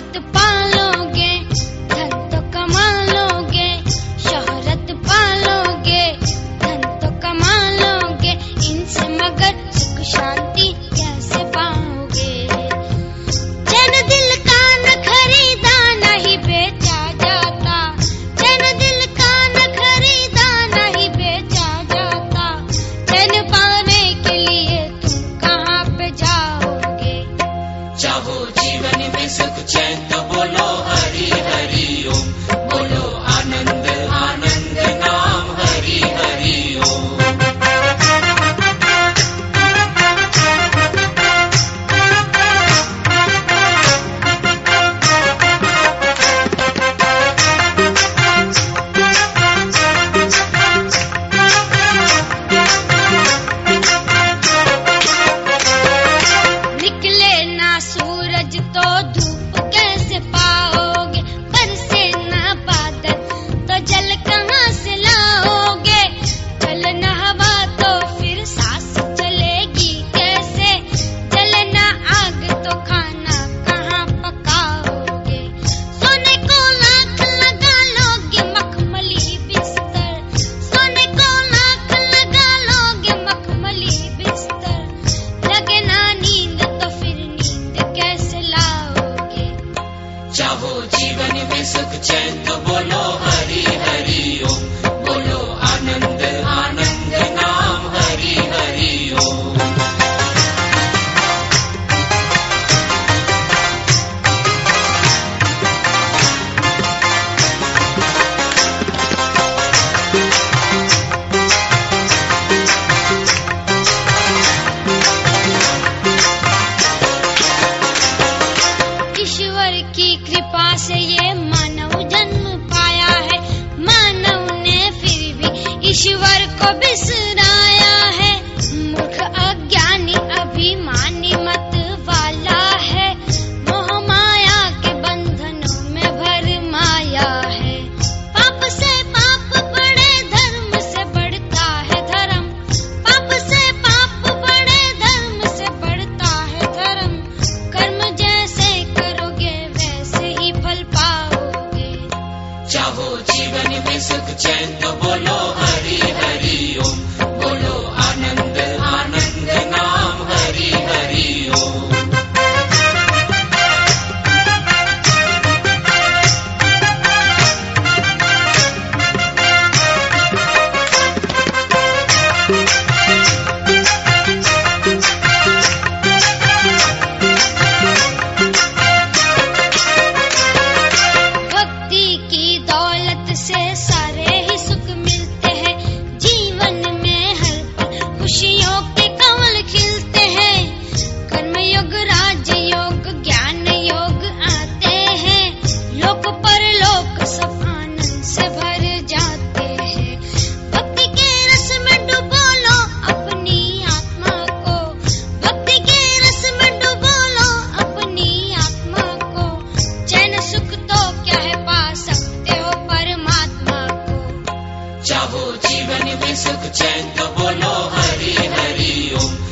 भारत पा हो जीवन में सुख चैन तो बोलो हरी हरी ओम। बोलो जीवन में सुख चैन तो बोलो हरी हरी ओम बोलो आनंद आनंद। है। मूर्ख अज्ञानी, अभिमानी मत वाला है। के में भर माया है। पाप बढ़े धर्म बढ़ता है धर्म। पाप बढ़े धर्म बढ़ता है धर्म। कर्म जैसे करोगे, वैसे ही पाओगे। चाहो जीवन में सुख चैन तो बोलो। जीवन सुख चैन तो बोलो हरी हरी ओम